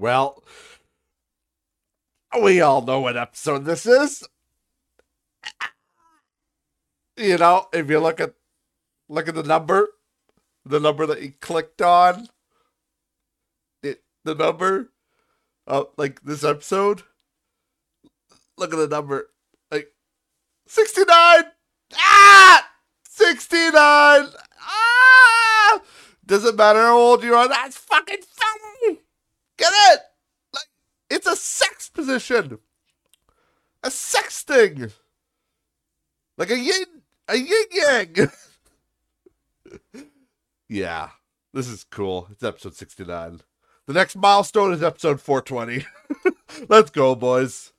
Well, we all know what episode this is. You know, if you look at look at the number, the number that you clicked on, it the number of like this episode. Look at the number, like sixty nine. Ah, sixty nine. Ah, doesn't matter how old you are. That's fucking. Get it? Like it's a sex position, a sex thing, like a yin, a yin yang. yeah, this is cool. It's episode sixty nine. The next milestone is episode 420. Let's go, boys.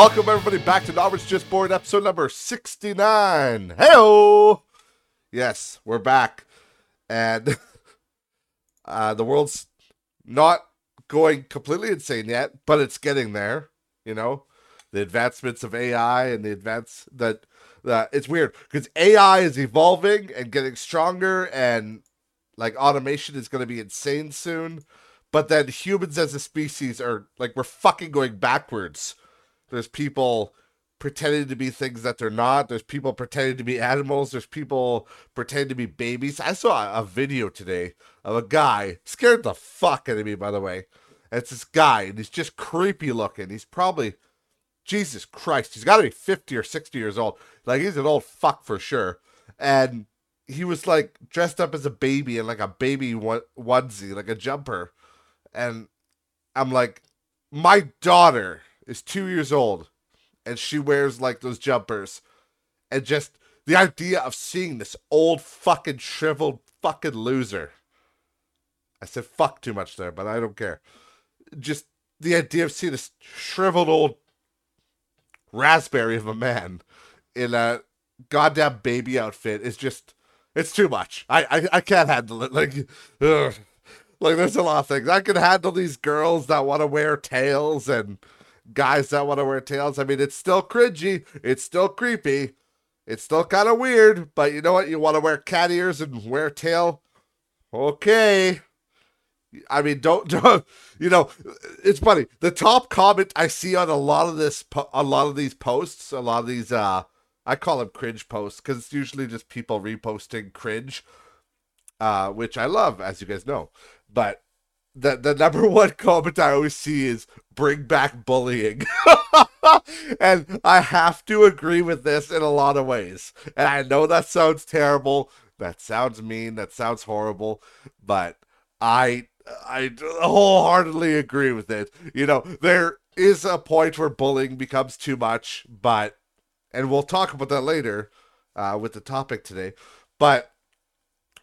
Welcome everybody back to Not Rich Just Bored episode number 69. Heyo! Yes, we're back. And uh, the world's not going completely insane yet, but it's getting there, you know. The advancements of AI and the advance that that it's weird because AI is evolving and getting stronger and like automation is going to be insane soon, but then humans as a species are like we're fucking going backwards there's people pretending to be things that they're not. There's people pretending to be animals. There's people pretending to be babies. I saw a video today of a guy scared the fuck out of me, by the way. And it's this guy, and he's just creepy looking. He's probably Jesus Christ. He's got to be 50 or 60 years old. Like he's an old fuck for sure. And he was like dressed up as a baby in like a baby onesie, like a jumper. And I'm like, my daughter is two years old and she wears like those jumpers. And just the idea of seeing this old fucking shriveled fucking loser. I said fuck too much there but i don't care. Just the idea of seeing this shriveled old raspberry of a man in a goddamn baby outfit is just it's too much. I i, I can't handle it. Like ugh. like there's a lot of things. I can handle these girls that want to wear tails and guys that want to wear tails. I mean, it's still cringy. It's still creepy. It's still kind of weird, but you know what? You want to wear cat ears and wear tail? Okay. I mean, don't, don't, you know, it's funny. The top comment I see on a lot of this, a lot of these posts, a lot of these, uh, I call them cringe posts because it's usually just people reposting cringe, uh, which I love, as you guys know. But the the number one comment I always see is bring back bullying. and I have to agree with this in a lot of ways. And I know that sounds terrible, that sounds mean, that sounds horrible, but I I wholeheartedly agree with it. You know, there is a point where bullying becomes too much, but and we'll talk about that later uh, with the topic today. But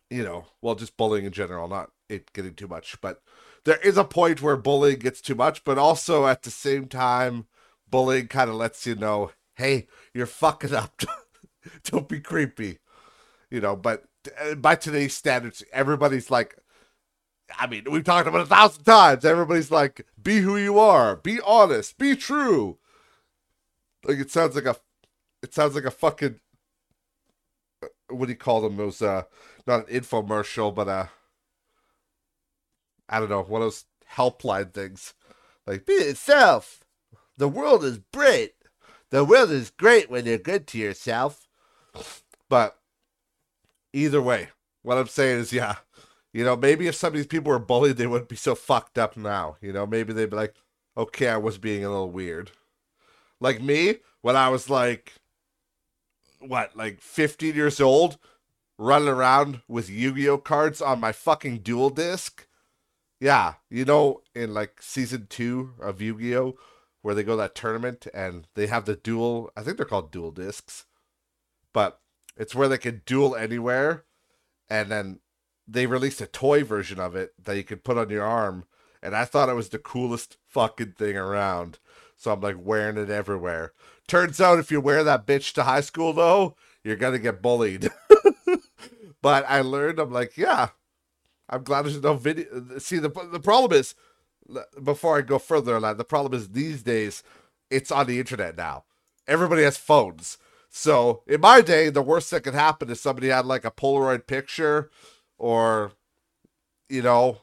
you know, well, just bullying in general, not it getting too much, but there is a point where bullying gets too much, but also at the same time, bullying kind of lets you know, hey, you're fucking up. Don't be creepy, you know. But uh, by today's standards, everybody's like, I mean, we've talked about a thousand times. Everybody's like, be who you are, be honest, be true. Like it sounds like a, it sounds like a fucking, uh, what do you call them? Those uh, not an infomercial, but uh I don't know, one of those helpline things. Like, be yourself. The world is great. The world is great when you're good to yourself. But either way, what I'm saying is, yeah, you know, maybe if some of these people were bullied, they wouldn't be so fucked up now. You know, maybe they'd be like, okay, I was being a little weird. Like me, when I was like, what, like 15 years old, running around with Yu Gi Oh cards on my fucking duel disk yeah, you know, in like season two of Yu Gi Oh, where they go that tournament and they have the duel. I think they're called duel disks, but it's where they can duel anywhere, and then they released a toy version of it that you could put on your arm, and I thought it was the coolest fucking thing around. So I'm like wearing it everywhere. Turns out if you wear that bitch to high school though, you're gonna get bullied. but I learned I'm like, yeah, I'm glad there's no video. See, the the problem is, before I go further the problem is these days, it's on the internet now. Everybody has phones. So in my day, the worst that could happen is somebody had like a Polaroid picture, or, you know,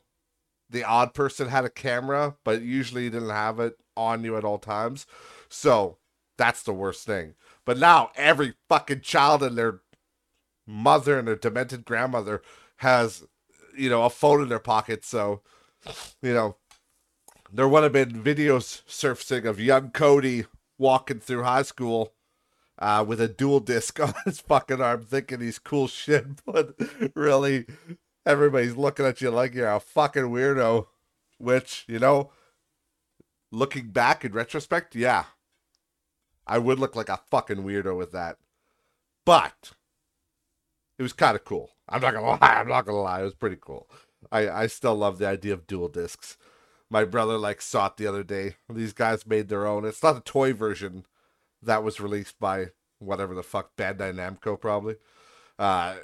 the odd person had a camera, but usually you didn't have it on you at all times. So that's the worst thing. But now every fucking child and their mother and their demented grandmother has, you know, a phone in their pocket. So, you know, there would have been videos surfacing of young Cody walking through high school uh, with a duel disk on his fucking arm, thinking he's cool shit, but really, everybody's looking at you like you're a fucking weirdo. Which, you know, looking back in retrospect, yeah, I would look like a fucking weirdo with that. But it was kind of cool. I'm not gonna lie. I'm not gonna lie. It was pretty cool. I I still love the idea of duel disks. My brother like saw it the other day. These guys made their own. It's not a toy version that was released by whatever the fuck Bandai Namco probably. Uh,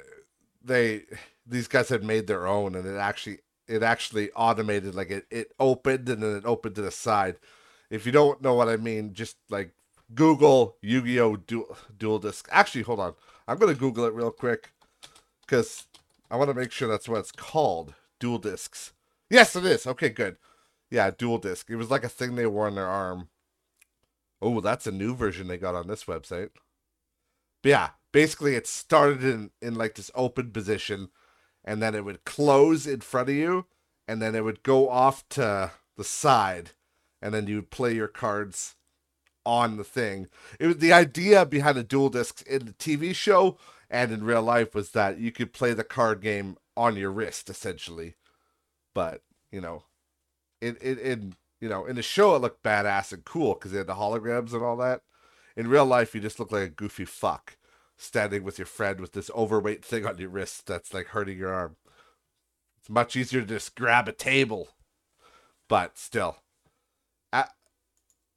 they these guys had made their own, and it actually it actually automated like it it opened and then it opened to the side. If you don't know what I mean, just like Google Yu-Gi-Oh duel, duel disk. Actually, hold on. I'm gonna Google it real quick because I want to make sure that's what it's called. Duel disks. Yes, it is. Okay, good. Yeah, duel disk. It was like a thing they wore on their arm. Oh, that's a new version they got on this website. But yeah, basically it started in in like this open position, and then it would close in front of you, and then it would go off to the side, and then you would play your cards on the thing. It was the idea behind the duel disks in the TV show and in real life was that you could play the card game on your wrist essentially. But, you know, it it in you know, in the show it looked badass and cool because they had the holograms and all that. In real life you just look like a goofy fuck standing with your friend with this overweight thing on your wrist that's like hurting your arm. It's much easier to just grab a table. But still,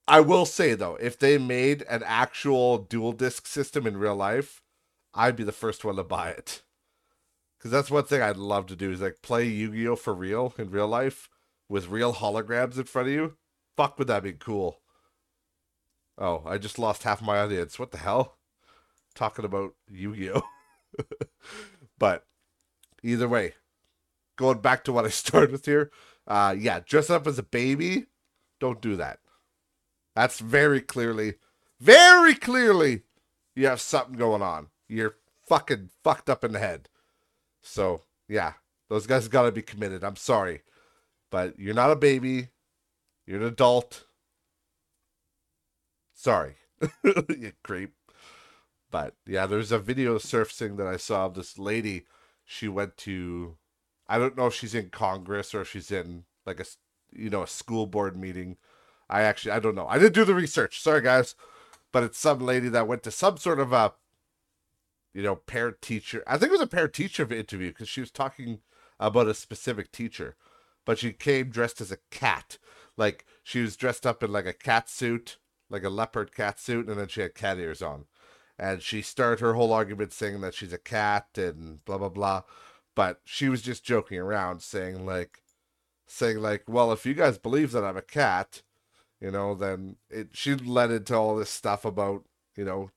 I will say though, if they made an actual duel disk system in real life, I'd be the first one to buy it. Cause that's one thing I'd love to do is like play Yu-Gi-Oh for real in real life with real holograms in front of you. Fuck would that be cool? Oh, I just lost half my audience. What the hell? Talking about Yu-Gi-Oh. but either way, going back to what I started with here, uh yeah, dress up as a baby, don't do that. That's very clearly, very clearly, you have something going on. You're fucking fucked up in the head. So, yeah, those guys got to be committed. I'm sorry. But you're not a baby. You're an adult. Sorry. you creep. But yeah, there's a video surfacing that I saw of this lady. She went to, I don't know if she's in Congress or if she's in like a, you know, a school board meeting I actually I don't know. I didn't do the research. Sorry guys, but it's some lady that went to some sort of a you know parent teacher. I think it was a parent teacher interview because she was talking about a specific teacher, but she came dressed as a cat. Like she was dressed up in like a cat suit, like a leopard cat suit, and then she had cat ears on. And she started her whole argument saying that she's a cat and blah blah blah. But she was just joking around, saying like saying like, well, if you guys believe that I'm a cat, you know, then it she led into all this stuff about, you know,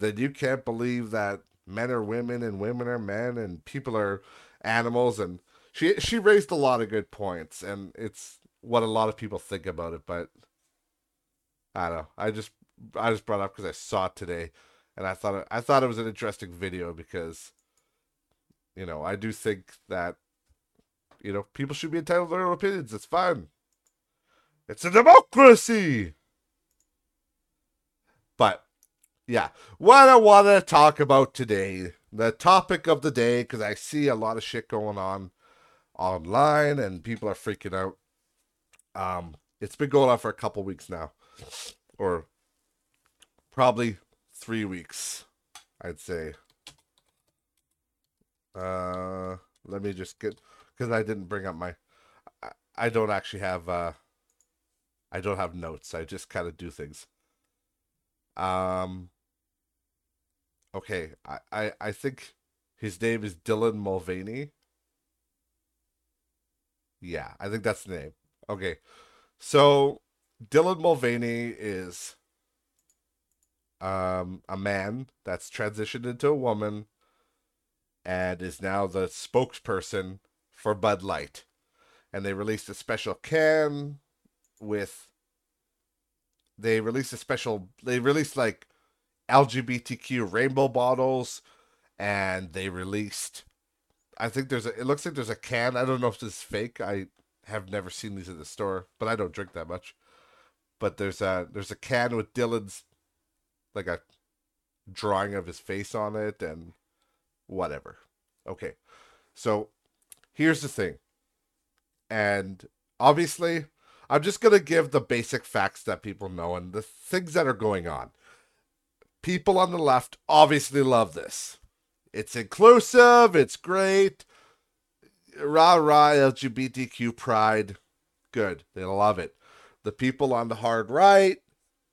that you can't believe that men are women and women are men and people are animals and she she raised a lot of good points and it's what a lot of people think about it, but I don't know. I just I just brought up because I saw it today, and I thought I thought it was an interesting video because, you know, I do think that, you know, people should be entitled to their own opinions. It's fine. It's a democracy. But yeah, what I want to talk about today, the topic of the day, because I see a lot of shit going on online and people are freaking out. Um, it's been going on for a couple weeks now, or probably three weeks, I'd say. Uh, let me just get because I didn't bring up my. I, I don't actually have uh I don't have notes. I just kind of do things. Um. Okay, I, I I think his name is Dylan Mulvaney. Yeah, I think that's the name. Okay. So Dylan Mulvaney is um, a man that's transitioned into a woman and is now the spokesperson for Bud Light. And they released a special can with they released a special they released like LGBTQ rainbow bottles and they released I think there's a it looks like there's a can. I don't know if this is fake. I have never seen these at the store, but I don't drink that much. But there's a there's a can with Dylan's like a drawing of his face on it and whatever. Okay. So here's the thing. And obviously, I'm just to give the basic facts that people know and the things that are going on. People on the left obviously love this. It's inclusive, it's great. Rah rah LGBTQ pride. Good. They love it. The people on the hard right,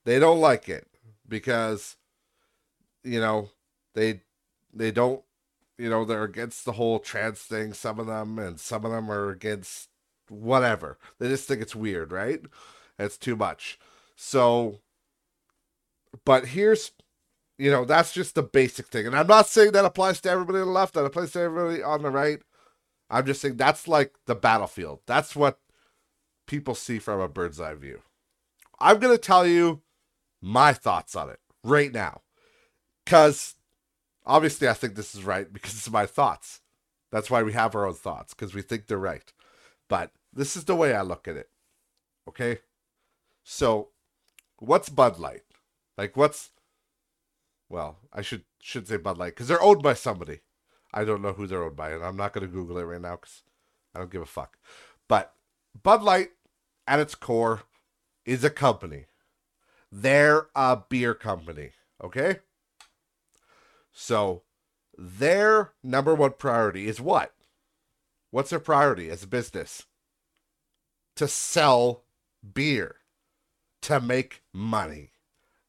they don't like it because you know, they they don't you know, they're against the whole trans thing, some of them, and some of them are against whatever. They just think it's weird, right? It's too much. So, but here's, you know, that's just the basic thing. And I'm not saying that applies to everybody on the left, that applies to everybody on the right. I'm just saying that's like the battlefield. That's what people see from a bird's eye view. I'm going to tell you my thoughts on it right now. Because obviously, I think this is right because it's my thoughts. That's why we have our own thoughts because we think they're right. But this is the way I look at it. Okay? So, what's Bud Light? Like what's well, I should should say Bud Light cuz they're owned by somebody. I don't know who they're owned by and I'm not going to google it right now cuz I don't give a fuck. But Bud Light at its core is a company. They're a beer company, okay? So, their number one priority is what? What's their priority as a business? To sell beer, to make money.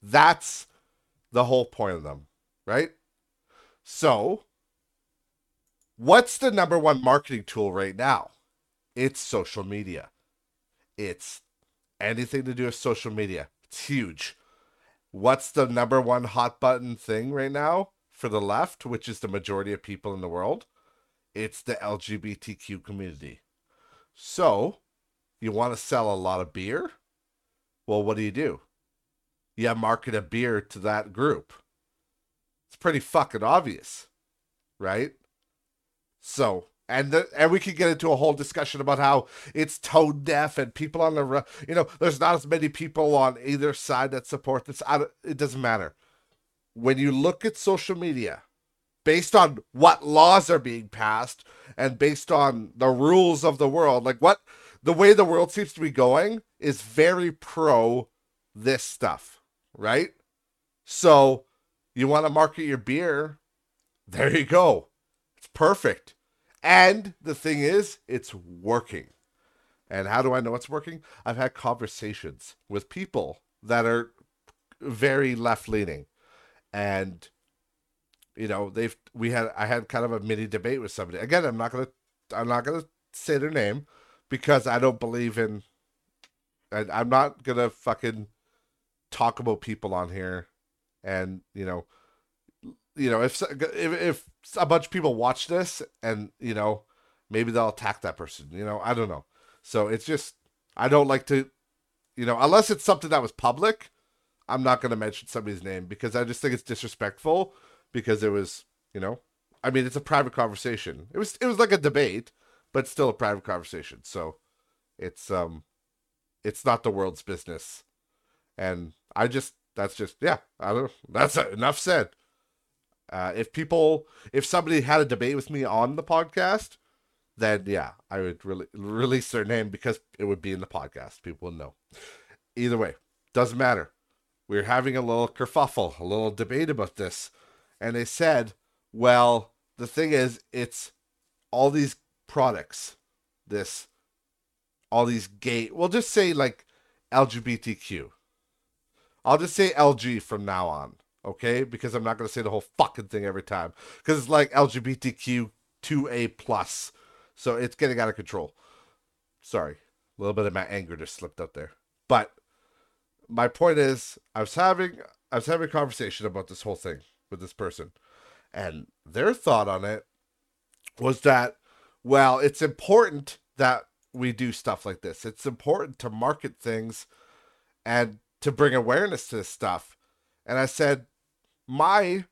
That's the whole point of them, right? So, what's the number one marketing tool right now? It's social media. It's anything to do with social media. It's huge. What's the number one hot button thing right now for the left, which is the majority of people in the world? it's the LGBTQ community. So, you want to sell a lot of beer? Well, what do you do? You market a beer to that group. It's pretty fucking obvious, right? So, and the, and we could get into a whole discussion about how it's tone deaf and people on the you know there's not as many people on either side that support this. it doesn't matter. When you look at social media, based on what laws are being passed and based on the rules of the world. Like what the way the world seems to be going is very pro this stuff, right? So you want to market your beer, there you go. It's perfect. And the thing is, it's working. And how do I know it's working? I've had conversations with people that are very left leaning and you know they've we had i had kind of a mini debate with somebody again i'm not gonna i'm not gonna say their name because i don't believe in and i'm not gonna fucking talk about people on here and you know you know if if, if a bunch of people watch this and you know maybe they'll attack that person you know i don't know so it's just i don't like to you know unless it's something that was public i'm not going to mention somebody's name because i just think it's disrespectful because it was, you know, I mean, it's a private conversation. It was it was like a debate, but still a private conversation. So it's um it's not the world's business. And I just that's just yeah, I don't that's enough said. Uh, if people if somebody had a debate with me on the podcast, then yeah, I would really release their name because it would be in the podcast. People would know. Either way, doesn't matter. We're having a little kerfuffle, a little debate about this and they said, well, the thing is, it's all these products, this, all these gay, we'll just say like LGBTQ. I'll just say LG from now on, okay? Because I'm not to say the whole fucking thing every time. Because it's like LGBTQ 2A plus. So it's getting out of control. Sorry, a little bit of my anger just slipped out there. But my point is, I was having I was having a conversation about this whole thing with this person, and their thought on it was that, well, it's important that we do stuff like this. It's important to market things and to bring awareness to this stuff. And I said, my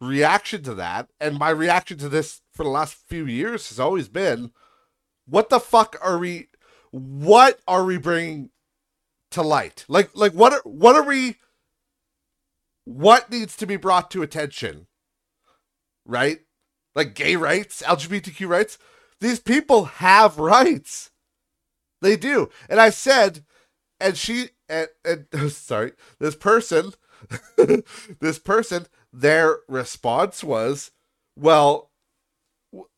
reaction to that and my reaction to this for the last few years has always been what the fuck are we what are we bringing to light? Like like what are what are we what needs to be brought to attention right? Like gay rights lgbtq rights these people have rights. They do. And i said and she and, and sorry this person this person their response was, well,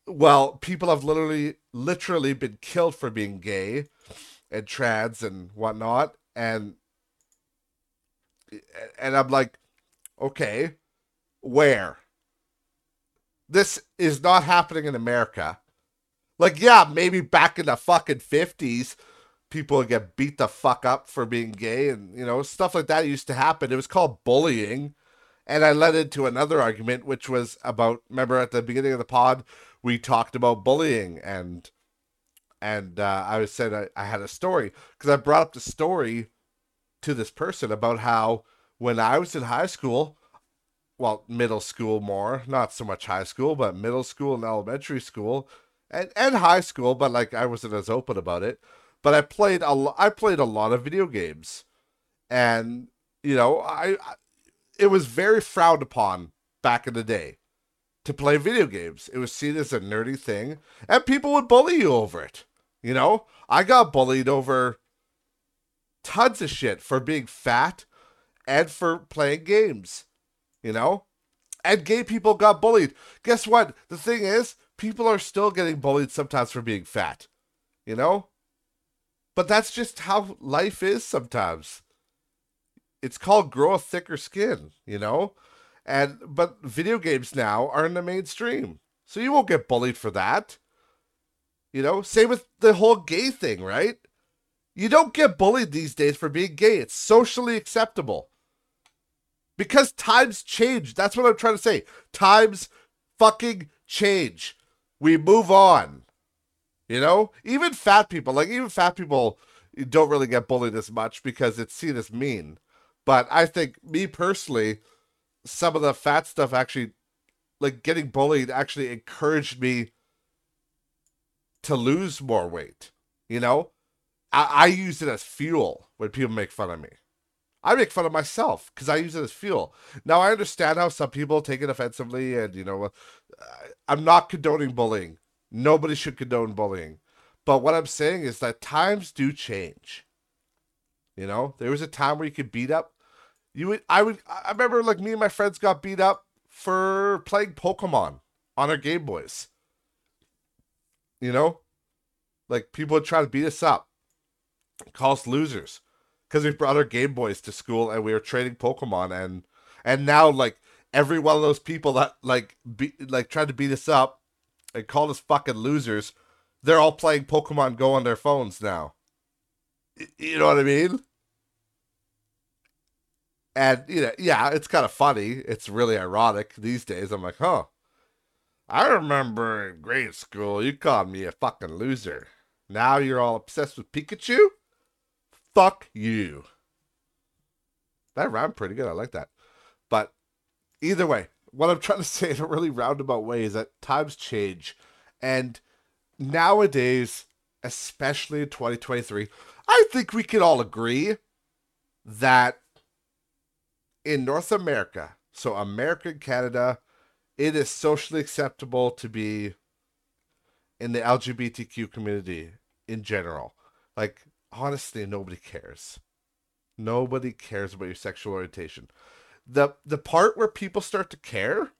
well, people have literally, literally been killed for being gay and trans and whatnot, and and I'm like, okay, where? This is not happening in America. Like, yeah, maybe back in the fucking fifties, people would get beat the fuck up for being gay, and you know stuff like that used to happen. It was called bullying and I led into another argument, which was about remember at the beginning of the pod we talked about bullying and and uh, I said I, I had a story because I brought up the story to this person about how when I was in high school, well, middle school more, not so much high school, but middle school and elementary school, and and high school, but like I wasn't as open about it. But I played a I played a lot of video games, and you know I it was very frowned upon back in the day to play video games. It was seen as a nerdy thing, and people would bully you over it. You know, I got bullied over tons of shit for being fat and for playing games. You know, and gay people got bullied. Guess what? The thing is, people are still getting bullied sometimes for being fat. You know, but that's just how life is sometimes it's called grow a thicker skin, you know? And but video games now are in the mainstream. So you won't get bullied for that. You know, same with the whole gay thing, right? You don't get bullied these days for being gay. It's socially acceptable. Because times change. That's what I'm trying to say. Times fucking change. We move on. You know? Even fat people, like even fat people don't really get bullied as much because it's seen as mean. But I think me personally, some of the fat stuff actually, like getting bullied, actually encouraged me to lose more weight. You know, I, I use it as fuel when people make fun of me. I make fun of myself because I use it as fuel. Now I understand how some people take it offensively, and you know, uh, I'm not condoning bullying. Nobody should condone bullying. But what I'm saying is that times do change. You know, there was a time where you could beat up you would, I would, I remember like me and my friends got beat up for playing Pokemon on our Game Boys. You know, like people would try to beat us up, call us losers, because we brought our Game Boys to school and we were trading Pokemon, and and now like every one of those people that like be, like tried to beat us up and called us fucking losers, they're all playing Pokemon Go on their phones now. You know what I mean? And you know, yeah, it's kind of funny. It's really ironic these days. I'm like, huh. I remember in grade school you called me a fucking loser. Now you're all obsessed with Pikachu? Fuck you. That rhymed pretty good. I like that. But either way, what I'm trying to say in a really roundabout way is that times change. And nowadays, especially in 2023, I think we can all agree that in North America, so America and Canada, it is socially acceptable to be in the LGBTQ community in general. Like, honestly, nobody cares. Nobody cares about your sexual orientation. The the part where people start to care,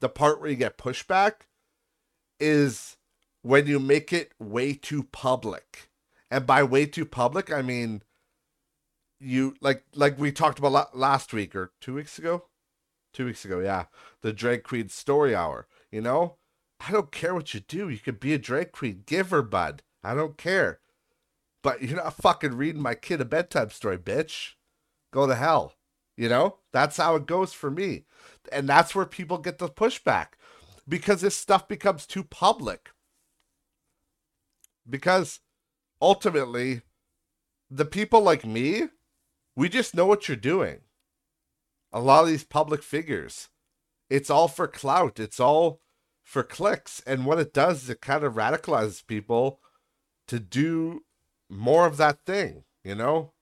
the part where you get pushback, is when you make it way too public. And by way too public, I mean you like like we talked about last week or two weeks ago two weeks ago yeah the drag queen story hour you know i don't care what you do you could be a drag queen give her bud I don't care. But you're not fucking reading my kid a bedtime story, bitch. Go to hell. You know? That's how it goes for me. And that's where people get the pushback because this stuff becomes too public. Because ultimately, the people like me, we just know what you're doing. A lot of these public figures, it's all for clout. It's all for clicks. And what it does is it kind of radicalizes people to do more of that thing, you know?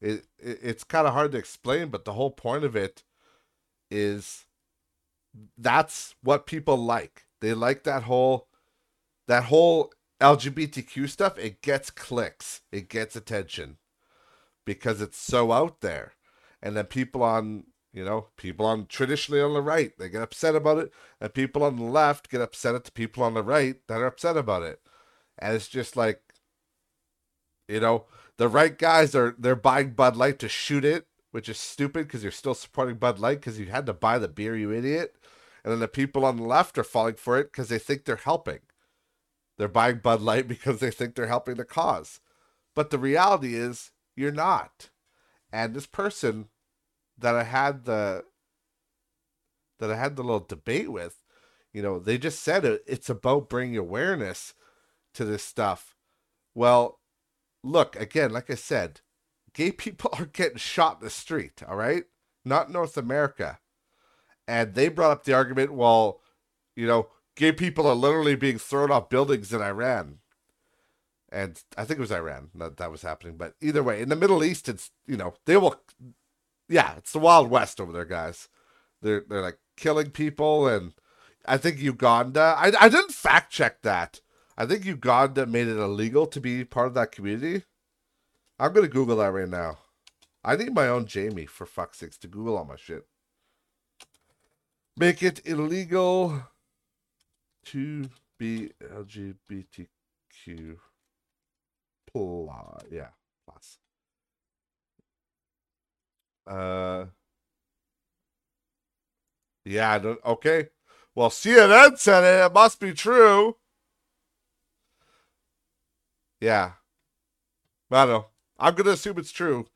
It, it it's kind of hard to explain, but the whole point of it is that's what people like. They like that whole that whole LGBTQ stuff. It gets clicks. It gets attention because it's so out there. And then people on you know, people on traditionally on the right, they get upset about it, and people on the left get upset at the people on the right that are upset about it. And it's just like, you know, the right guys are they're buying Bud Light to shoot it, which is stupid because you're still supporting Bud Light because you had to buy the beer, you idiot. And then the people on the left are falling for it because they think they're helping. They're buying Bud Light because they think they're helping the cause. But the reality is, you're not. And this person that I had the that I had the little debate with, you know, they just said it, it's about bringing awareness to this stuff. Well, look, again, like I said, gay people are getting shot in the street, all right? Not North America. And they brought up the argument, well, you know, gay people are literally being thrown off buildings in Iran. And I think it was Iran that that was happening. But either way, in the Middle East, it's, you know, they will yeah, it's the Wild West over there, guys. They're they're like killing people, and I think Uganda. I I didn't fact check that. I think Uganda made it illegal to be part of that community. I'm gonna Google that right now. I need my own Jamie for fuck's sakes to Google all my shit. Make it illegal to be LGBTQ plus. Yeah, plus. Uh, yeah, okay. Well, CNN said it. It must be true. Yeah. I don't know. I'm going to assume it's true.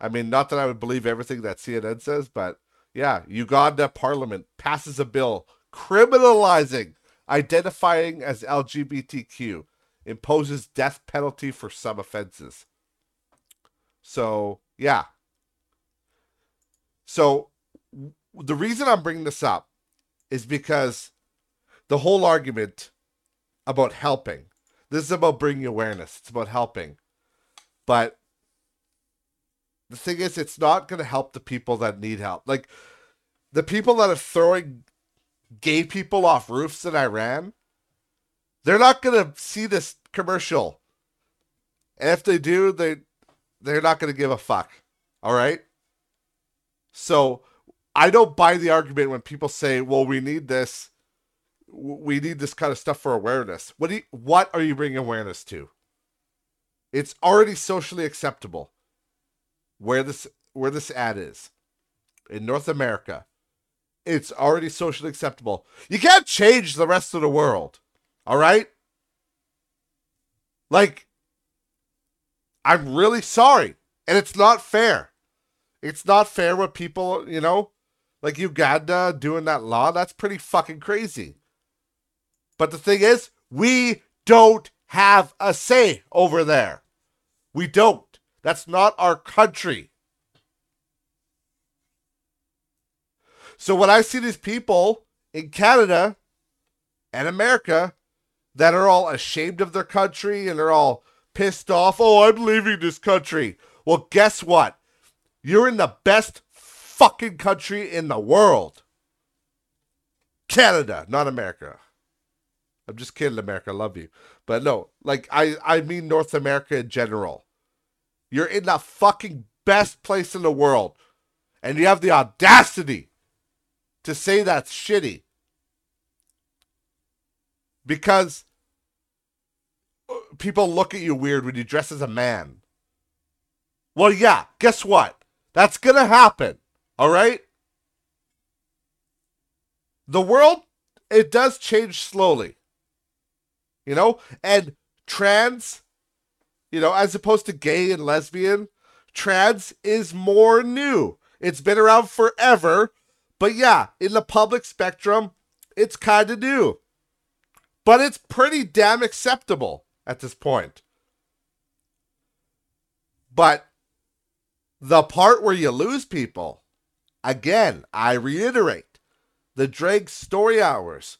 I mean, not that I would believe everything that CNN says, but yeah, Uganda Parliament passes a bill criminalizing identifying as LGBTQ, imposes death penalty for some offenses. So, yeah, so the reason I'm bringing this up is because the whole argument about helping. This is about bringing awareness. It's about helping. But the thing is, it's not going to help the people that need help. Like the people that are throwing gay people off roofs in Iran, they're not going to see this commercial. And if they do, they they're not going to give a fuck. All right? So I don't buy the argument when people say, "Well, we need this, we need this kind of stuff for awareness." What do you, what are you bringing awareness to? It's already socially acceptable where this where this ad is in North America. It's already socially acceptable. You can't change the rest of the world. All right? Like I'm really sorry, and it's not fair. It's not fair what people, you know, like Uganda doing that law. That's pretty fucking crazy. But the thing is, we don't have a say over there. We don't. That's not our country. So when I see these people in Canada and America that are all ashamed of their country and they're all pissed off, oh, I'm leaving this country. Well, guess what? You're in the best fucking country in the world. Canada, not America. I'm just kidding, America. I love you. But no, like I, I mean North America in general. You're in the fucking best place in the world. And you have the audacity to say that's shitty. Because uh, people look at you weird when you dress as a man. Well, yeah, guess what? That's going to happen. All right? The world, it does change slowly. You know? And trans, you know, as opposed to gay and lesbian, trans is more new. It's been around forever, but yeah, in the public spectrum, it's kind of new. But it's pretty damn acceptable at this point. But the part where you lose people, again, I reiterate, the drag story hours,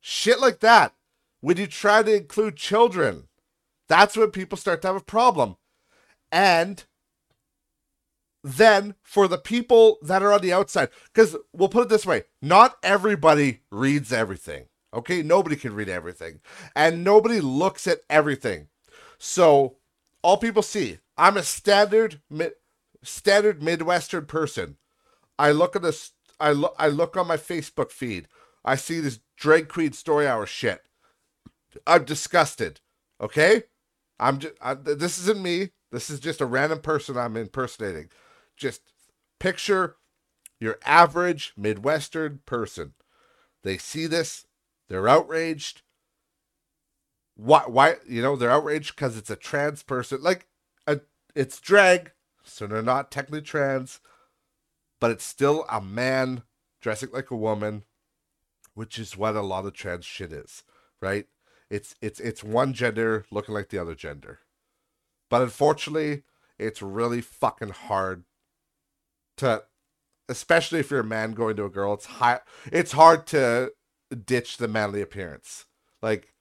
shit like that, when you try to include children, that's when people start to have a problem. And then for the people that are on the outside, because we'll put it this way not everybody reads everything. Okay, nobody can read everything, and nobody looks at everything. So all people see, I'm a standard standard Midwestern person. I look at this. I look. I look on my Facebook feed. I see this drag queen story hour shit. I'm disgusted. Okay, I'm just. I, this isn't me. This is just a random person I'm impersonating. Just picture your average Midwestern person. They see this. They're outraged. Why? Why? You know, they're outraged because it's a trans person. Like, a, it's drag, so they're not technically trans, but it's still a man dressing like a woman, which is what a lot of trans shit is, right? It's it's it's one gender looking like the other gender. But unfortunately, it's really fucking hard to especially if you're a man going to a girl, it's high it's hard to ditch the manly appearance. Like,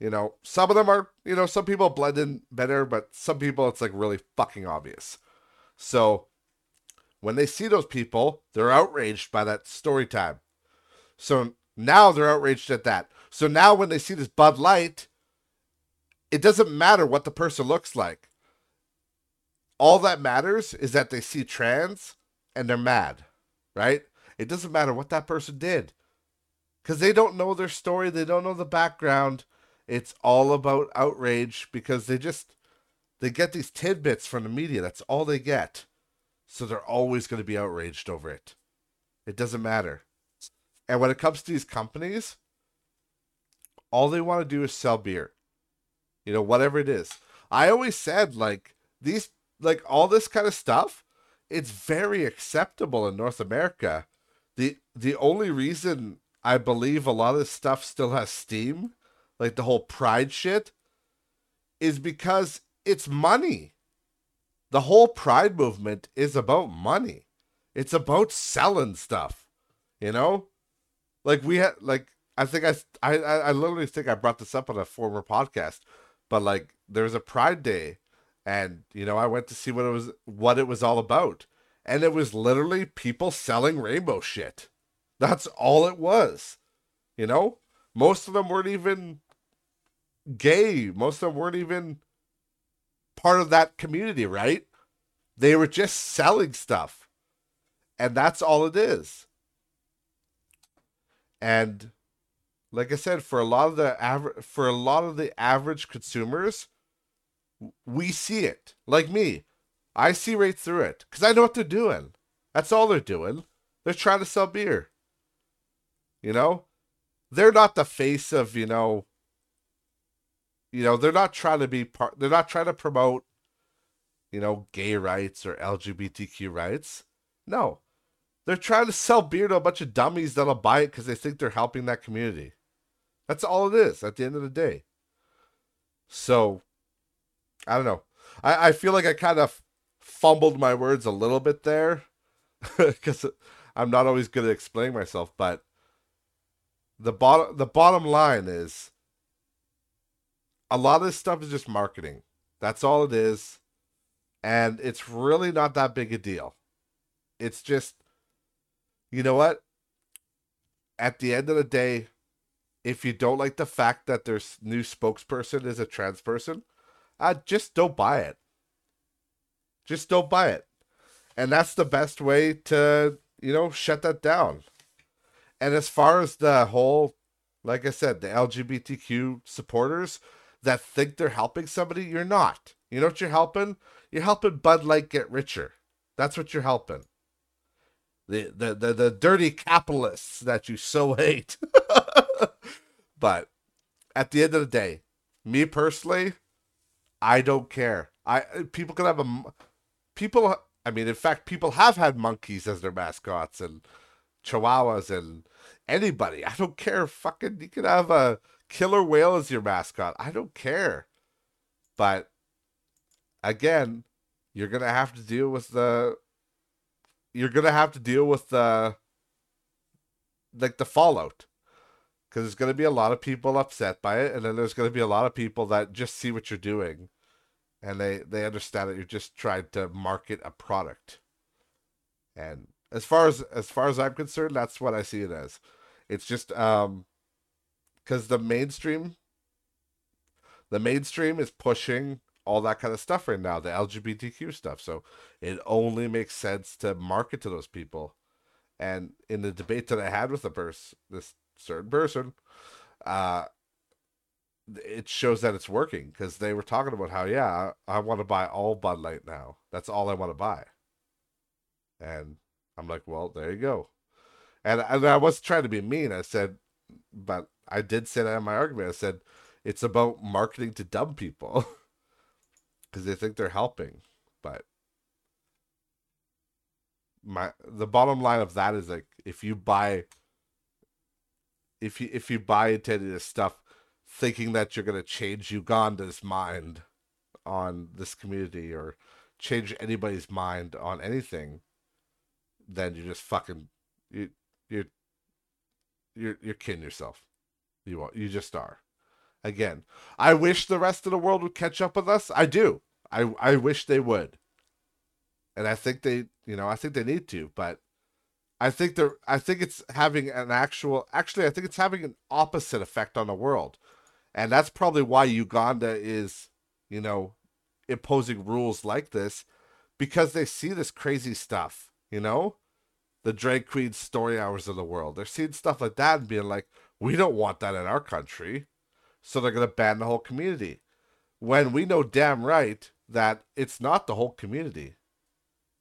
you know, some of them are, you know, some people blend in better, but some people it's like really fucking obvious. So when they see those people, they're outraged by that story time. So now they're outraged at that. So now when they see this Bud Light, it doesn't matter what the person looks like. All that matters is that they see trans and they're mad, right? It doesn't matter what that person did because they don't know their story, they don't know the background. It's all about outrage because they just they get these tidbits from the media. That's all they get. So they're always going to be outraged over it. It doesn't matter. And when it comes to these companies, all they want to do is sell beer. You know, whatever it is. I always said like these like all this kind of stuff, it's very acceptable in North America. The the only reason I believe a lot of this stuff still has steam, like the whole pride shit, is because it's money. The whole pride movement is about money. It's about selling stuff. You know? Like we had like I think I, I I literally think I brought this up on a former podcast, but like there was a Pride Day, and you know I went to see what it was what it was all about, and it was literally people selling rainbow shit. That's all it was. You know, most of them weren't even gay. Most of them weren't even part of that community, right? They were just selling stuff, and that's all it is. And like I said, for a lot of the average for a lot of the average consumers, we see it. Like me, I see right through it because I know what they're doing. That's all they're doing. They're trying to sell beer. You know, they're not the face of you know. You know, they're not trying to be part. They're not trying to promote, you know, gay rights or LGBTQ rights. No, they're trying to sell beer to a bunch of dummies that'll buy it because they think they're helping that community. That's all it is at the end of the day. So, I don't know. I, I feel like I kind of fumbled my words a little bit there because I'm not always good at explaining myself. But the bottom the bottom line is a lot of this stuff is just marketing. That's all it is, and it's really not that big a deal. It's just you know what? At the end of the day, if you don't like the fact that their new spokesperson is a trans person, uh, just don't buy it. Just don't buy it. And that's the best way to, you know, shut that down. And as far as the whole, like I said, the LGBTQ supporters that think they're helping somebody, you're not. You know what you're helping? You're helping Bud Light get richer. That's what you're helping the the the, the dirty capitalists that you so hate. but at the end of the day, me personally, I don't care. I people can have a people. I mean, in fact, people have had monkeys as their mascots and chihuahuas and anybody. I don't care. Fucking, you can have a killer whale as your mascot. I don't care. But again, you're gonna have to deal with the. You're gonna have to deal with the. Like the fallout because there's going to be a lot of people upset by it and then there's going to be a lot of people that just see what you're doing and they they understand that you're just trying to market a product. And as far as as far as i'm concerned that's what i see it as. It's just um because the mainstream the mainstream is pushing all that kind of stuff right now the lgbtq stuff. So it only makes sense to market to those people. And in the debate that i had with the person this certain person, uh, it shows that it's working because they were talking about how yeah I, want to buy all Bud Light now. That's all I want to buy. And I'm like, well, there you go. And, and I was trying to be mean. I said, but I did say that in my argument. I said, it's about marketing to dumb people because they think they're helping. But my the bottom line of that is like if you buy if you if you buy into any of this stuff thinking that you're gonna change Uganda's mind on this community or change anybody's mind on anything, then you're just fucking you you you're you're kidding yourself. You are, you just are. Again, I wish the rest of the world would catch up with us. I do. I I wish they would. And I think they, you know, I think they need to, but I think they're I think it's having an actual actually I think it's having an opposite effect on the world. And that's probably why Uganda is, you know, imposing rules like this because they see this crazy stuff, you know? The drag queen story hours of the world. They're seeing stuff like that and being like, we don't want that in our country. So they're going to ban the whole community. When we know damn right that it's not the whole community.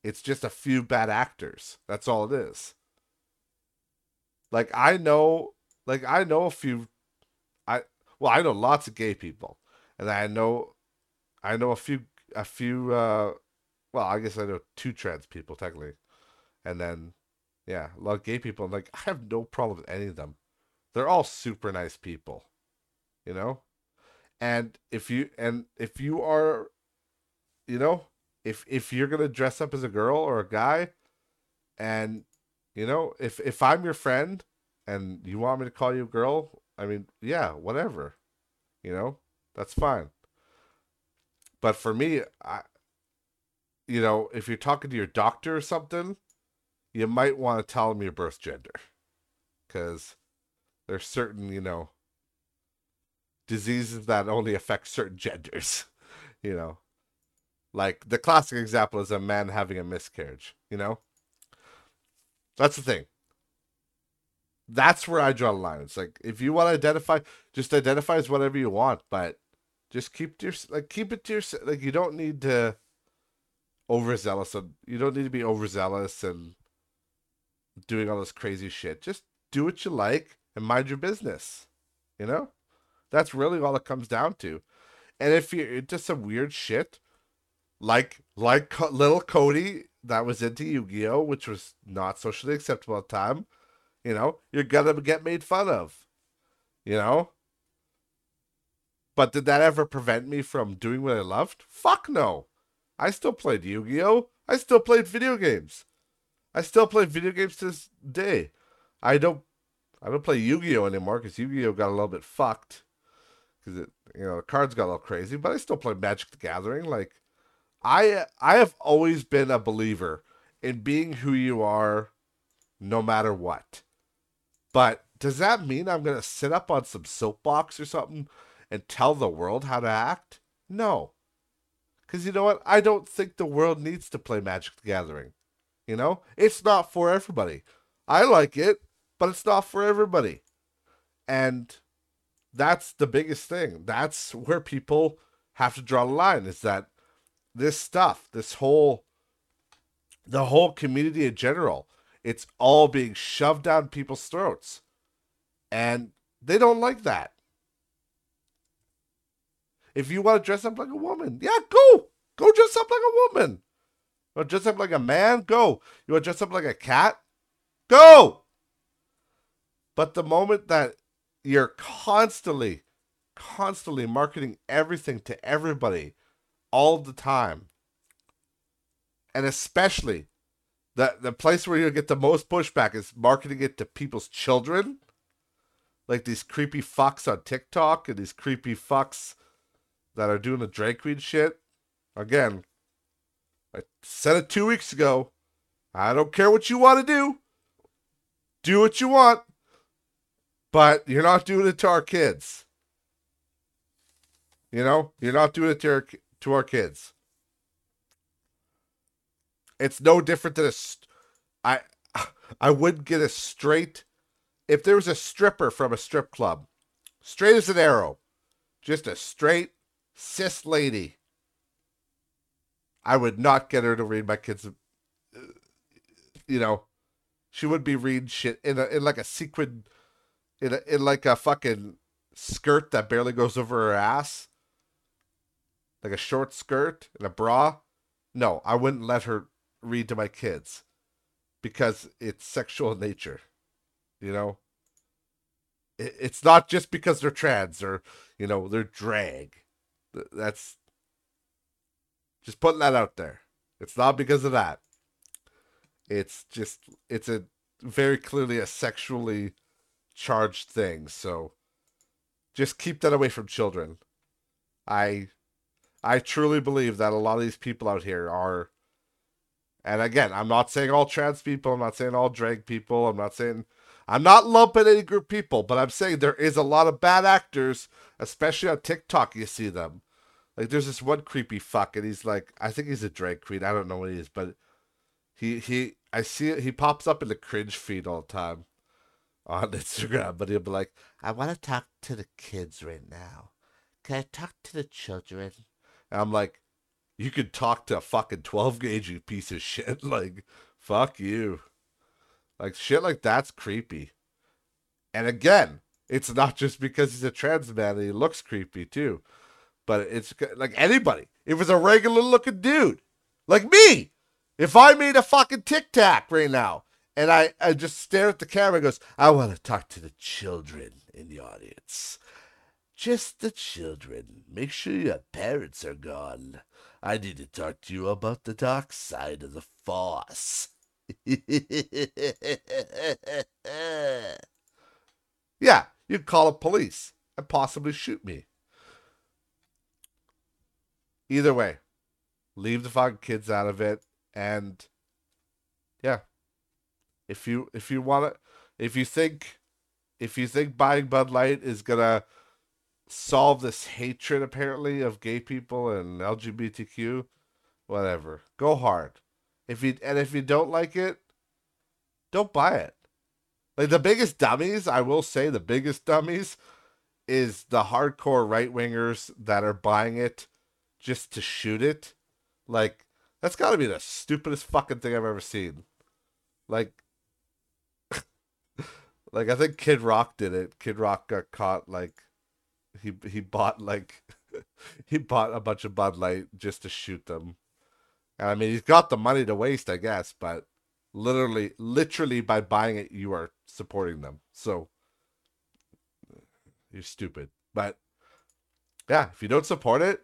It's just a few bad actors. That's all it is. Like I know, like I know a few, I well I know lots of gay people, and I know, I know a few a few. uh Well, I guess I know two trans people technically, and then yeah, a lot of gay people. like I have no problem with any of them. They're all super nice people, you know. And if you and if you are, you know, if if you're gonna dress up as a girl or a guy, and you know, if if I'm your friend and you want me to call you a girl, I mean, yeah, whatever. You know, that's fine. But for me, I you know, if you're talking to your doctor or something, you might want to tell them your birth gender. Cuz there's certain, you know, diseases that only affect certain genders, you know. Like the classic example is a man having a miscarriage, you know? That's the thing. That's where I draw the line. It's like if you want to identify, just identify as whatever you want, but just keep your like keep it to yourself. like you don't need to overzealous and you don't need to be overzealous and doing all this crazy shit. Just do what you like and mind your business. You know? That's really all it comes down to. And if you're into some weird shit, like like little Cody that was into Yu-Gi-Oh, which was not socially acceptable at the time. You know, you're gonna get made fun of. You know. But did that ever prevent me from doing what I loved? Fuck no. I still played Yu-Gi-Oh. I still played video games. I still play video games to this day. I don't I don't play Yu-Gi-Oh anymore because Yu-Gi-Oh got a little bit fucked because it you know the cards got a little crazy. But I still play Magic the Gathering. Like I I have always been a believer in being who you are no matter what. But does that mean I'm going to sit up on some soapbox or something and tell the world how to act? No. Cuz you know what? I don't think the world needs to play Magic the Gathering. You know? It's not for everybody. I like it, but it's not for everybody. And that's the biggest thing. That's where people have to draw the line is that this stuff, this whole the whole community in general, it's all being shoved down people's throats. And they don't like that. If you want to dress up like a woman, yeah, go. Go dress up like a woman. You want to dress up like a man? Go. You want to dress up like a cat? Go. But the moment that you're constantly, constantly marketing everything to everybody all the time, and especially the the place where you get the most pushback is marketing it to people's children, like these creepy fucks on TikTok and these creepy fucks that are doing the drag queen shit. Again, I said it two weeks ago. I don't care what you want to do. Do what you want, but you're not doing it to our kids. You know, you're not doing it to our, to our kids. It's no different than a. St- I I would get a straight. If there was a stripper from a strip club, straight as an arrow, just a straight cis lady, I would not get her to read my kids. Uh, you know, she would be reading shit in a in like a sequin, in a, in like a fucking skirt that barely goes over her ass, like a short skirt and a bra. No, I wouldn't let her read to my kids because it's sexual nature. You know, it's not just because they're trans or you know they're drag. That's just putting that out there. It's not because of that. It's just it's a very clearly a sexually charged thing. So just keep that away from children. I I truly believe that a lot of these people out here are and again, I'm not saying all trans people, I'm not saying all drag people, I'm not saying I'm not lumping any group people, but I'm saying there is a lot of bad actors, especially on TikTok, you see them. Like there's this one creepy fuck and he's like I think he's a drag queen, I don't know what he is, but he he I see it he pops up in the cringe feed all the time on Instagram, but he'll be like, I wanna talk to the kids right now. Can I talk to the children? And I'm like, you could talk to a fucking 12 gauge, you piece of shit. Like, fuck you. Like, shit like that's creepy. And again, it's not just because he's a trans man and he looks creepy too, but it's like anybody. If it's a regular looking dude, like me, if I made a fucking tic tac right now and I, I just stare at the camera and goes, I want to talk to the children in the audience. Just the children. Make sure your parents are gone. I need to talk to you about the dark side of the Force. yeah, you'd call the police and possibly shoot me. Either way, leave the fucking kids out of it, and yeah, if you if you want to, if you think if you think buying Bud Light is gonna solve this hatred apparently of gay people and LGBTQ, whatever. Go hard. If you and if you don't like it, don't buy it. Like the biggest dummies, I will say the biggest dummies is the hardcore right wingers that are buying it just to shoot it. Like that's got to be the stupidest fucking thing I've ever seen. Like like I think Kid Rock did it. Kid Rock got caught like he he bought like he bought a bunch of Bud Light just to shoot them. And I mean, he's got the money to waste, I guess, but literally, literally by buying it, you are supporting them. So you're stupid. But yeah, if you don't support it,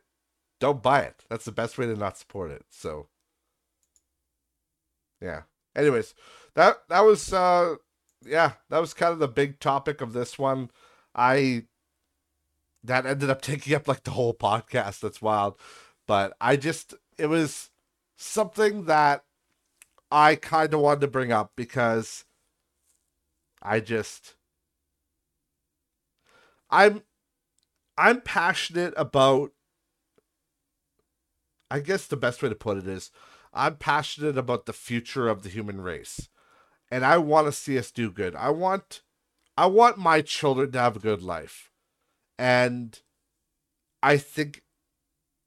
don't buy it. That's the best way to not support it. So yeah. Anyways, that that was uh yeah, that was kind of the big topic of this one. I that ended up taking up like the whole podcast. That's wild. But I just, it was something that I kind of wanted to bring up because I just, I'm, I'm passionate about, I guess the best way to put it is, I'm passionate about the future of the human race. And I want to see us do good. I want, I want my children to have a good life. And I think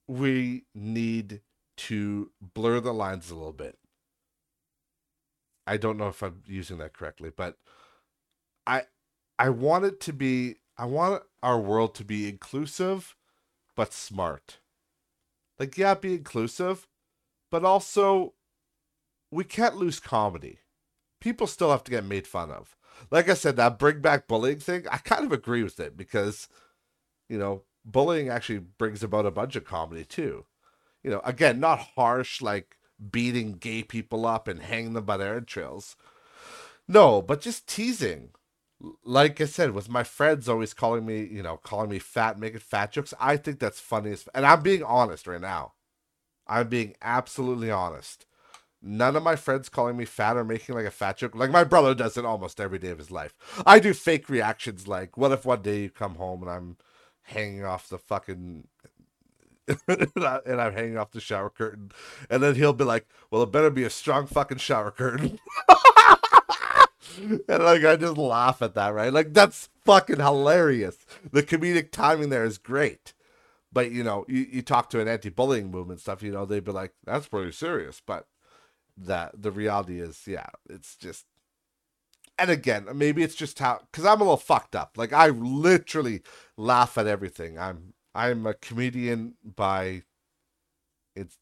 we need to blur the lines a little bit. I don't know if I'm using that correctly, but I I want it to be I want our world to be inclusive but smart. Like, yeah, be inclusive, but also we can't lose comedy. People still have to get made fun of. Like I said, that bring back bullying thing, I kind of agree with it because, you know, bullying actually brings about a bunch of comedy too. You know, again, not harsh like beating gay people up and hanging them by their entrails. No, but just teasing. Like I said, with my friends always calling me, you know, calling me fat, making fat jokes, I think that's funniest. And I'm being honest right now. I'm being absolutely honest. None of my friends calling me fat or making like a fat joke. Like my brother does it almost every day of his life. I do fake reactions like, what if one day you come home and I'm hanging off the fucking and I'm hanging off the shower curtain. And then he'll be like, Well, it better be a strong fucking shower curtain. and like I just laugh at that, right? Like that's fucking hilarious. The comedic timing there is great. But you know, you, you talk to an anti-bullying movement stuff, you know, they'd be like, "That's pretty serious." But that the reality is, yeah, it's just. And again, maybe it's just how, because I'm a little fucked up. Like I literally laugh at everything. I'm I'm a comedian by it's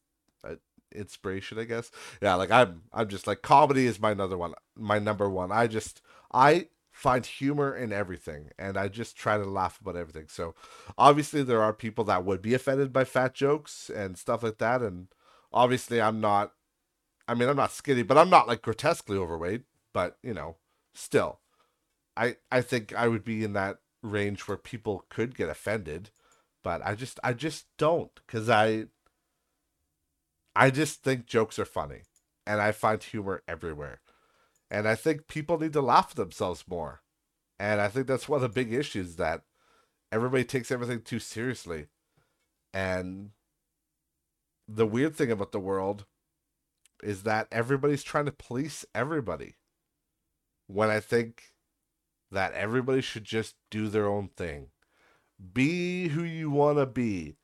uh, inspiration, I guess. Yeah, like I'm I'm just like comedy is my another one, my number one. I just I find humor in everything and I just try to laugh about everything. So obviously there are people that would be offended by fat jokes and stuff like that and obviously I'm not I mean I'm not skinny, but I'm not like grotesquely overweight, but you know, still I I think I would be in that range where people could get offended, but I just I just don't cuz I I just think jokes are funny and I find humor everywhere. And I think people need to laugh at themselves more. And I think that's one of the big issues that everybody takes everything too seriously. And the weird thing about the world is that everybody's trying to police everybody. When I think that everybody should just do their own thing. Be who you want to be.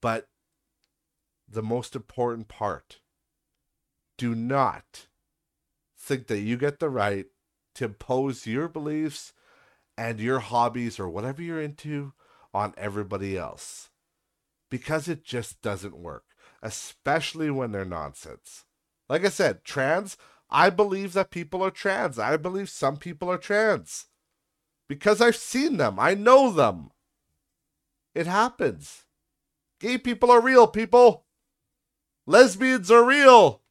But the most important part do not think that you get the right to impose your beliefs and your hobbies or whatever you're into on everybody else. Because it just doesn't work, especially when they're nonsense. Like I said, trans, I believe that people are trans. I believe some people are trans. Because I've seen them, I know them. It happens. Gay people are real, people. Lesbians are real.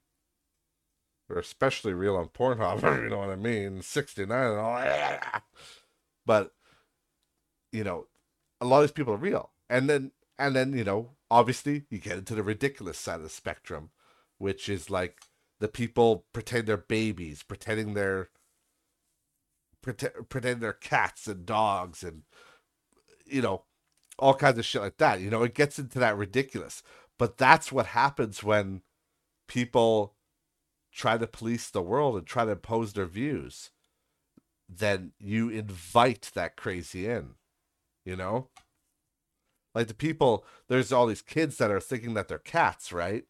They're especially real on Pornhub, you know what I mean? 69 and all. But, you know, a lot of these people are real. And then, and then, you know, obviously you get into the ridiculous side of the spectrum, which is like the people pretend they're babies, pretending they're, pretend, pretend they're cats and dogs and, you know, all kinds of shit like that. You know, it gets into that ridiculous. But that's what happens when people try to police the world and try to impose their views, then you invite that crazy in, you know? Like the people, there's all these kids that are thinking that they're cats, right?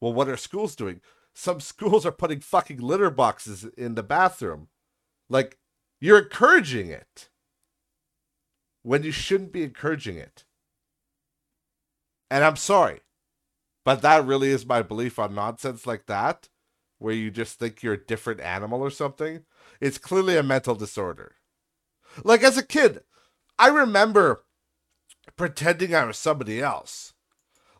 Well, what are schools doing? Some schools are putting fucking litter boxes in the bathroom. Like, you're encouraging it when you shouldn't be encouraging it. And I'm sorry, but that really is my belief on nonsense like that where you just think you're a different animal or something. It's clearly a mental disorder. Like as a kid, I remember pretending I was somebody else.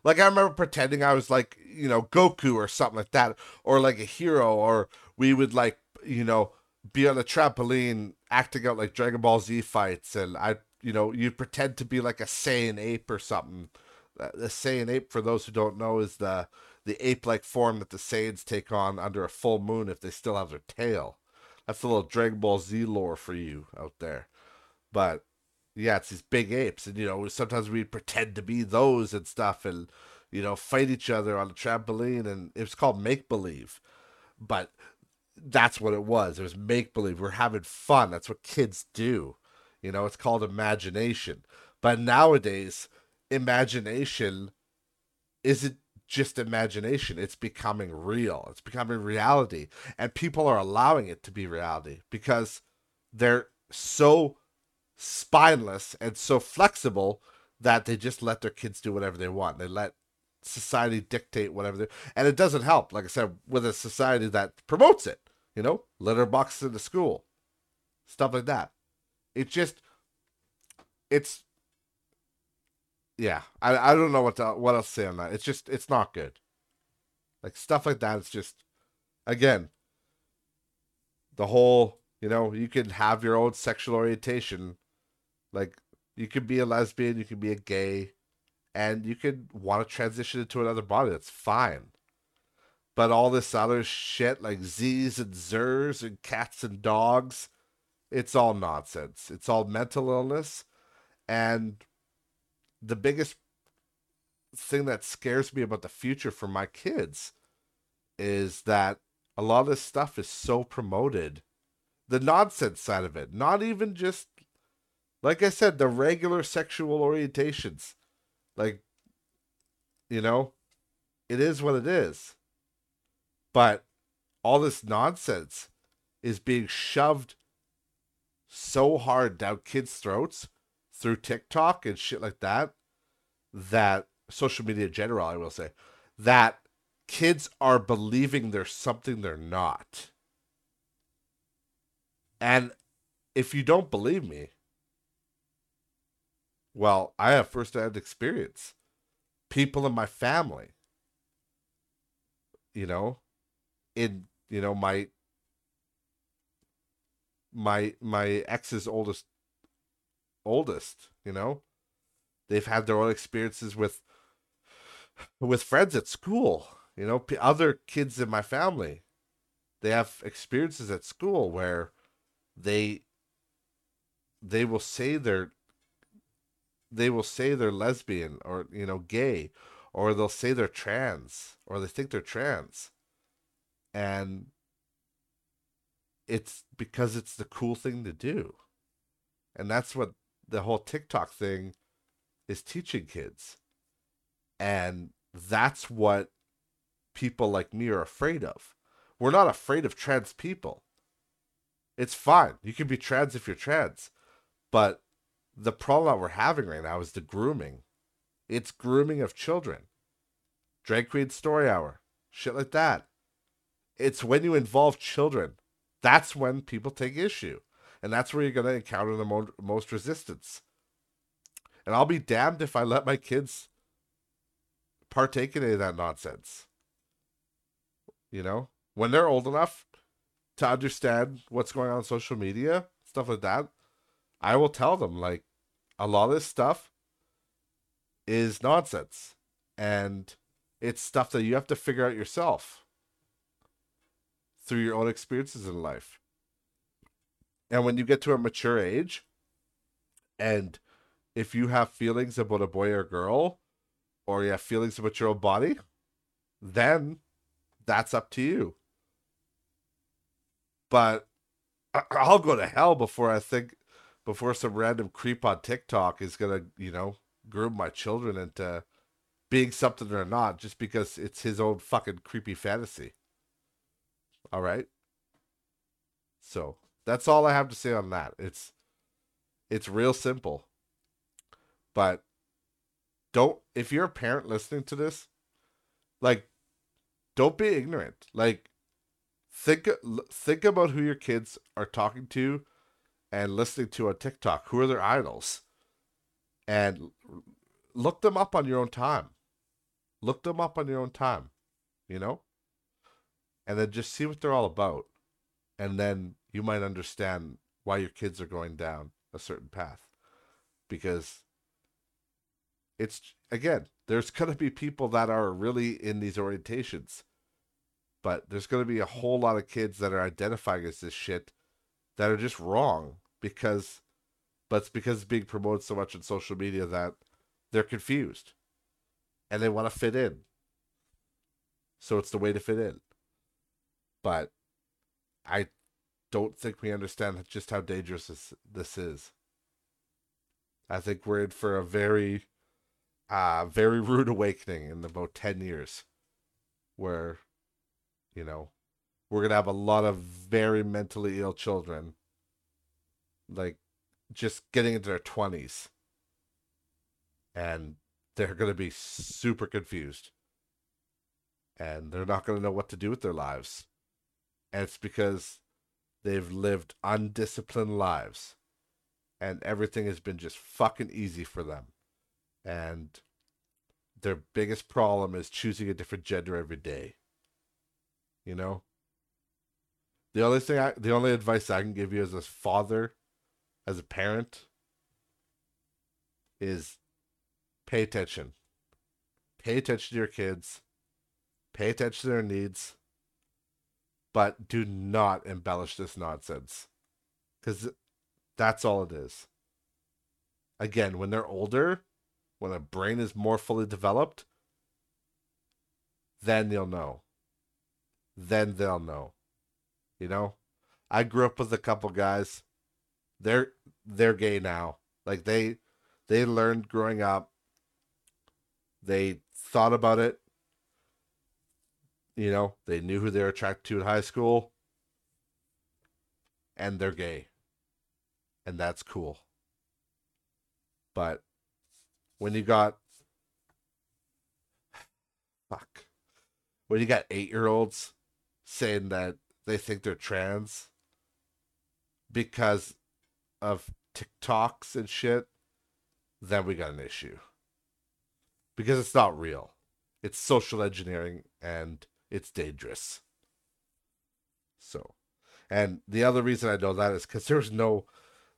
Like I remember pretending I was like, you know, Goku or something like that, or like a hero, or we would like, you know, be on a trampoline acting out like Dragon Ball Z fights, and I, you know, you pretend to be like a Saiyan ape or something. Uh, the Saiyan ape, for those who don't know, is the the ape-like form that the Saiyans take on under a full moon if they still have their tail. That's a little Dragon Ball Z lore for you out there. But yeah, it's these big apes, and you know sometimes we pretend to be those and stuff, and you know fight each other on a trampoline, and it was called make believe. But that's what it was. It was make believe. We're having fun. That's what kids do. You know, it's called imagination. But nowadays, imagination isn't just imagination. It's becoming real. It's becoming reality. And people are allowing it to be reality because they're so spineless and so flexible that they just let their kids do whatever they want. They let society dictate whatever they and it doesn't help, like I said, with a society that promotes it, you know, litter boxes in the school, stuff like that. It just it's yeah, I I don't know what to, what else to say on that. It's just it's not good. Like stuff like that. It's just again the whole you know you can have your own sexual orientation, like you could be a lesbian, you could be a gay, and you could want to transition into another body. That's fine. But all this other shit like Z's and Zers and cats and dogs, it's all nonsense. It's all mental illness. And the biggest thing that scares me about the future for my kids is that a lot of this stuff is so promoted. The nonsense side of it, not even just like I said, the regular sexual orientations. Like, you know, it is what it is. But all this nonsense is being shoved so hard down kids' throats through TikTok and shit like that, that social media in general, I will say, that kids are believing there's something they're not. And if you don't believe me, well, I have firsthand experience. People in my family, you know, in you know my my my ex's oldest oldest, you know, they've had their own experiences with with friends at school. You know, other kids in my family, they have experiences at school where they they will say they're they will say they're lesbian or you know gay or they'll say they're trans or they think they're trans. And it's because it's the cool thing to do. And that's what the whole tiktok thing is teaching kids. And that's what people like me are afraid of. We're not afraid of trans people. It's fine. You can be trans if you're trans. But the problem that we're having right now is the grooming. It's grooming of children. Drag Queen Story Hour, shit like that. It's when you involve children. That's when people take issue. And that's where you're going to encounter the mo- most resistance. And I'll be damned if I let my kids partake in any of that nonsense. You know, when they're old enough to understand what's going on, on social media, stuff like that, I will tell them like a lot of this stuff is nonsense and it's stuff that you have to figure out yourself through your own experiences in life. And when you get to a mature age and if you have feelings about a boy or girl or you have feelings about your own body, then that's up to you. But I'll go to hell before I think before some random creep on TikTok is gonna, you know, groom my children into being something or not just because it's his own fucking creepy fantasy. All right. So that's all I have to say on that. It's it's real simple. But don't if you're a parent listening to this, like don't be ignorant. Like think think about who your kids are talking to and listening to on TikTok who are their idols and look them up on your own time. Look them up on your own time, you know? And then just see what they're all about. And then you might understand why your kids are going down a certain path. Because it's, again, there's going to be people that are really in these orientations. But there's going to be a whole lot of kids that are identifying as this shit that are just wrong because but it's because it's being promoted so much on social media that they're confused and they want to fit in. So it's the way to fit in. But i don't think we understand just how dangerous this, this is. I think we're in for a very uh very rude awakening in about 10 years where you know we're gonna have a lot of very mentally ill children like just getting into their 20s and they're going to be super confused. And they're not going to know what to do with their lives. And it's because they've lived undisciplined lives. And everything has been just fucking easy for them. And their biggest problem is choosing a different gender every day. You know? The only thing I, the only advice I can give you as a father, as a parent, is pay attention. Pay attention to your kids. Pay attention to their needs. But do not embellish this nonsense. Because that's all it is. Again, when they're older, when a brain is more fully developed, then they'll know. Then they'll know. You know, I grew up with a couple guys. They're they're gay now. Like they they learned growing up. They thought about it. You know, they knew who they were attracted to in high school. And they're gay. And that's cool. But when you got fuck. When you got eight year olds saying that they think they're trans because of TikToks and shit, then we got an issue. Because it's not real. It's social engineering and it's dangerous. So, and the other reason I know that is because there was no,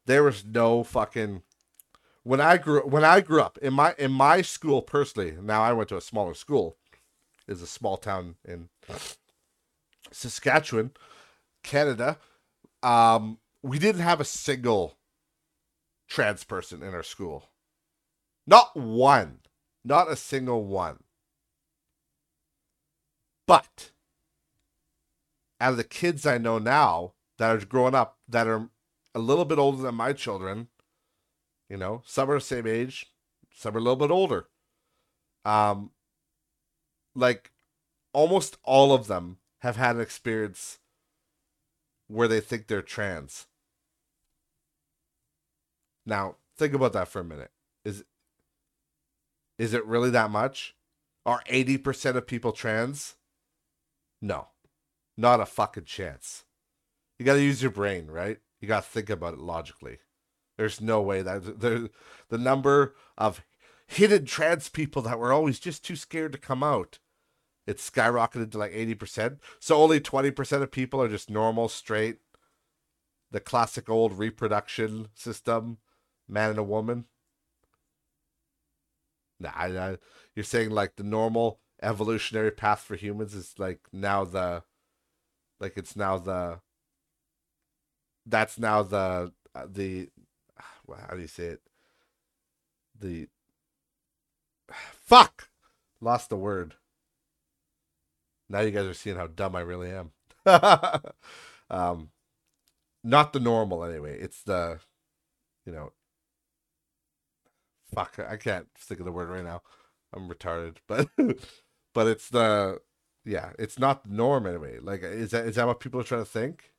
there was no fucking. When I grew when I grew up in my in my school personally, now I went to a smaller school, is a small town in Saskatchewan, Canada, um, we didn't have a single trans person in our school. Not one. Not a single one. But out of the kids I know now that are growing up that are a little bit older than my children, you know, some are the same age, some are a little bit older. Um, like almost all of them have had an experience where they think they're trans. Now, think about that for a minute. Is is it really that much? Are 80% of people trans? No. Not a fucking chance. You got to use your brain, right? You got to think about it logically. There's no way that the the number of hidden trans people that were always just too scared to come out it's skyrocketed to like 80%. So only 20% of people are just normal, straight, the classic old reproduction system, man and a woman. Nah, I, you're saying like the normal evolutionary path for humans is like now the, like it's now the, that's now the, uh, the, how do you say it? The, fuck! Lost the word now you guys are seeing how dumb I really am. um, not the normal anyway. It's the, you know, fuck. I can't think of the word right now. I'm retarded, but but it's the yeah. It's not the norm anyway. Like, is that is that what people are trying to think?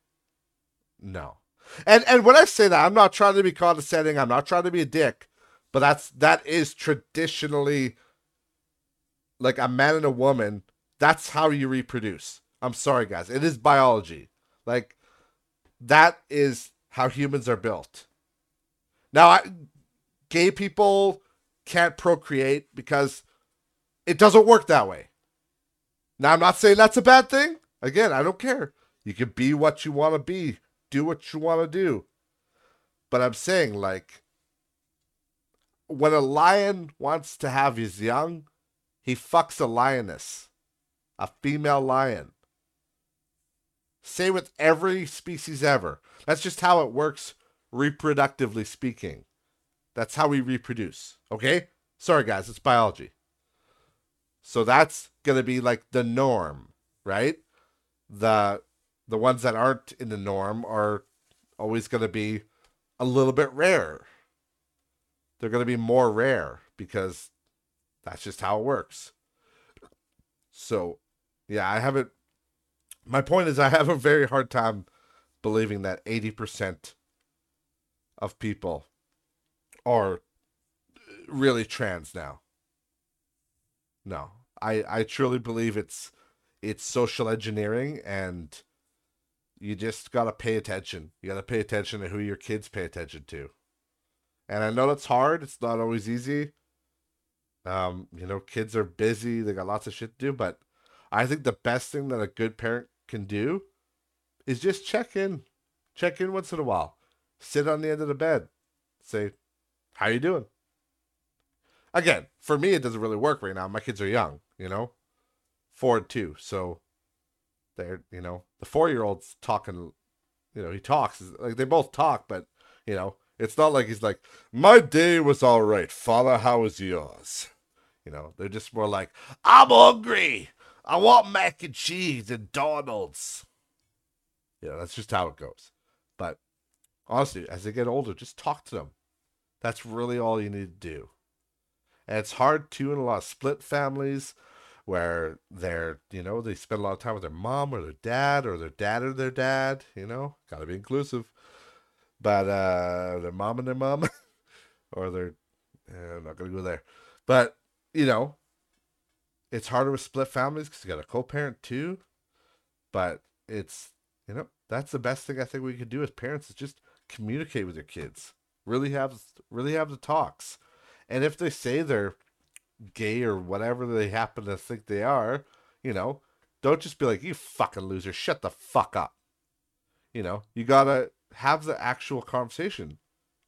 No. And and when I say that, I'm not trying to be condescending. I'm not trying to be a dick, but that's that is traditionally like a man and a woman that's how you reproduce. I'm sorry, guys. It is biology. Like, that is how humans are built. Now, I, gay people can't procreate because it doesn't work that way. Now, I'm not saying that's a bad thing. Again, I don't care. You can be what you want to be, do what you want to do. But I'm saying, like, when a lion wants to have his young, he fucks a lioness a female lion. Same with every species ever. That's just how it works reproductively speaking. That's how we reproduce. Okay? Sorry guys, it's biology. So that's going to be like the norm, right? The the ones that aren't in the norm are always going to be a little bit rare. They're going to be more rare because that's just how it works. So yeah, I haven't. My point is, I have a very hard time believing that 80% of people are really trans now. No, I I truly believe it's it's social engineering, and you just gotta pay attention. You gotta pay attention to who your kids pay attention to. And I know that's hard. It's not always easy. Um, you know, kids are busy. They got lots of shit to do. But I think the best thing that a good parent can do is just check in, check in once in a while, sit on the end of the bed, say, "How you doing?" Again, for me, it doesn't really work right now. My kids are young, you know, four and two, so they're you know the four year old's talking, you know, he talks like they both talk, but you know, it's not like he's like, "My day was all right, father. How was yours?" You know, they're just more like, "I'm hungry. I want mac and cheese and Donald's." Yeah, that's just how it goes. But honestly, as they get older, just talk to them. That's really all you need to do. And it's hard too in a lot of split families where they're, you know, they spend a lot of time with their mom or their dad or their dad or their dad, you know, gotta be inclusive. But uh their mom and their mom or their eh, I'm not gonna go there. But, you know, it's harder with split families because you got a co-parent too. But it's you know, that's the best thing I think we can do as parents is just communicate with your kids. Really have really have the talks. And if they say they're gay or whatever they happen to think they are, you know, don't just be like, you fucking loser, shut the fuck up. You know, you gotta have the actual conversation.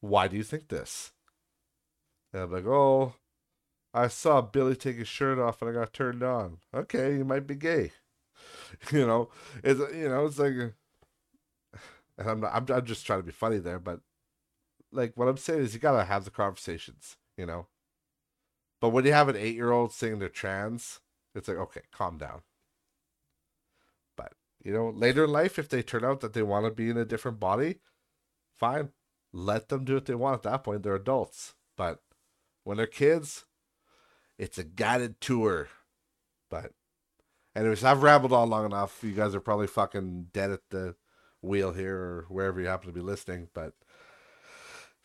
Why do you think this? And I'm like, oh, I saw Billy take his shirt off and I got turned on. Okay, you might be gay. you know, it's you know, it's like, and I'm not, I'm, I'm just trying to be funny there, but like what I'm saying is you gotta have the conversations, you know. But when you have an eight year old saying they're trans, it's like okay, calm down. But you know, later in life, if they turn out that they want to be in a different body, fine, let them do what they want. At that point, they're adults. But when they're kids, it's a guided tour. But anyways, I've rambled on long enough. You guys are probably fucking dead at the wheel here or wherever you happen to be listening. But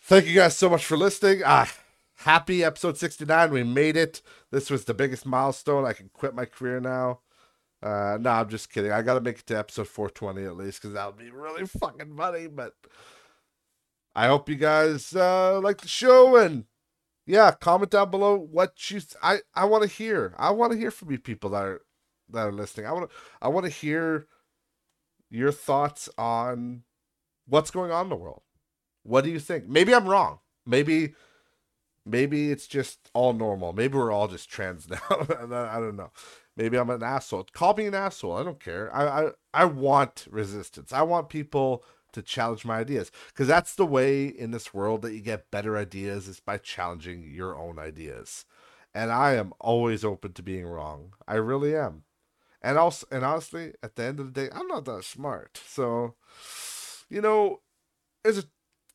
thank you guys so much for listening. Ah, happy episode 69. We made it. This was the biggest milestone. I can quit my career now. Uh, no, I'm just kidding. I got to make it to episode 420 at least because that would be really fucking funny. But I hope you guys uh, like the show and yeah, comment down below what you. I I want to hear. I want to hear from you people that are that are listening. I want to I want to hear your thoughts on what's going on in the world. What do you think? Maybe I'm wrong. Maybe maybe it's just all normal. Maybe we're all just trans now. I don't know. Maybe I'm an asshole. Call me an asshole. I don't care. I I, I want resistance. I want people to challenge my ideas because that's the way in this world that you get better ideas is by challenging your own ideas. And I am always open to being wrong. I really am. And also, and honestly, at the end of the day, I'm not that smart. So, you know, there's a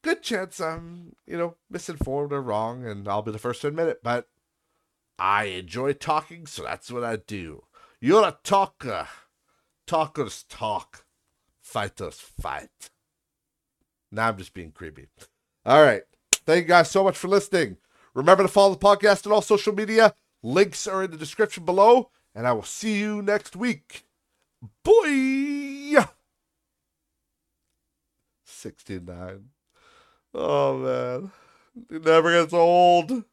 good chance I'm, you know, misinformed or wrong, and I'll be the first to admit it. But I enjoy talking, so that's what I do. You're a talker. Talkers talk. Fighters fight. Now I'm just being creepy. All right. Thank you guys so much for listening. Remember to follow the podcast on all social media. Links are in the description below and I will see you next week. Boy! 69. Oh, man. It never gets old.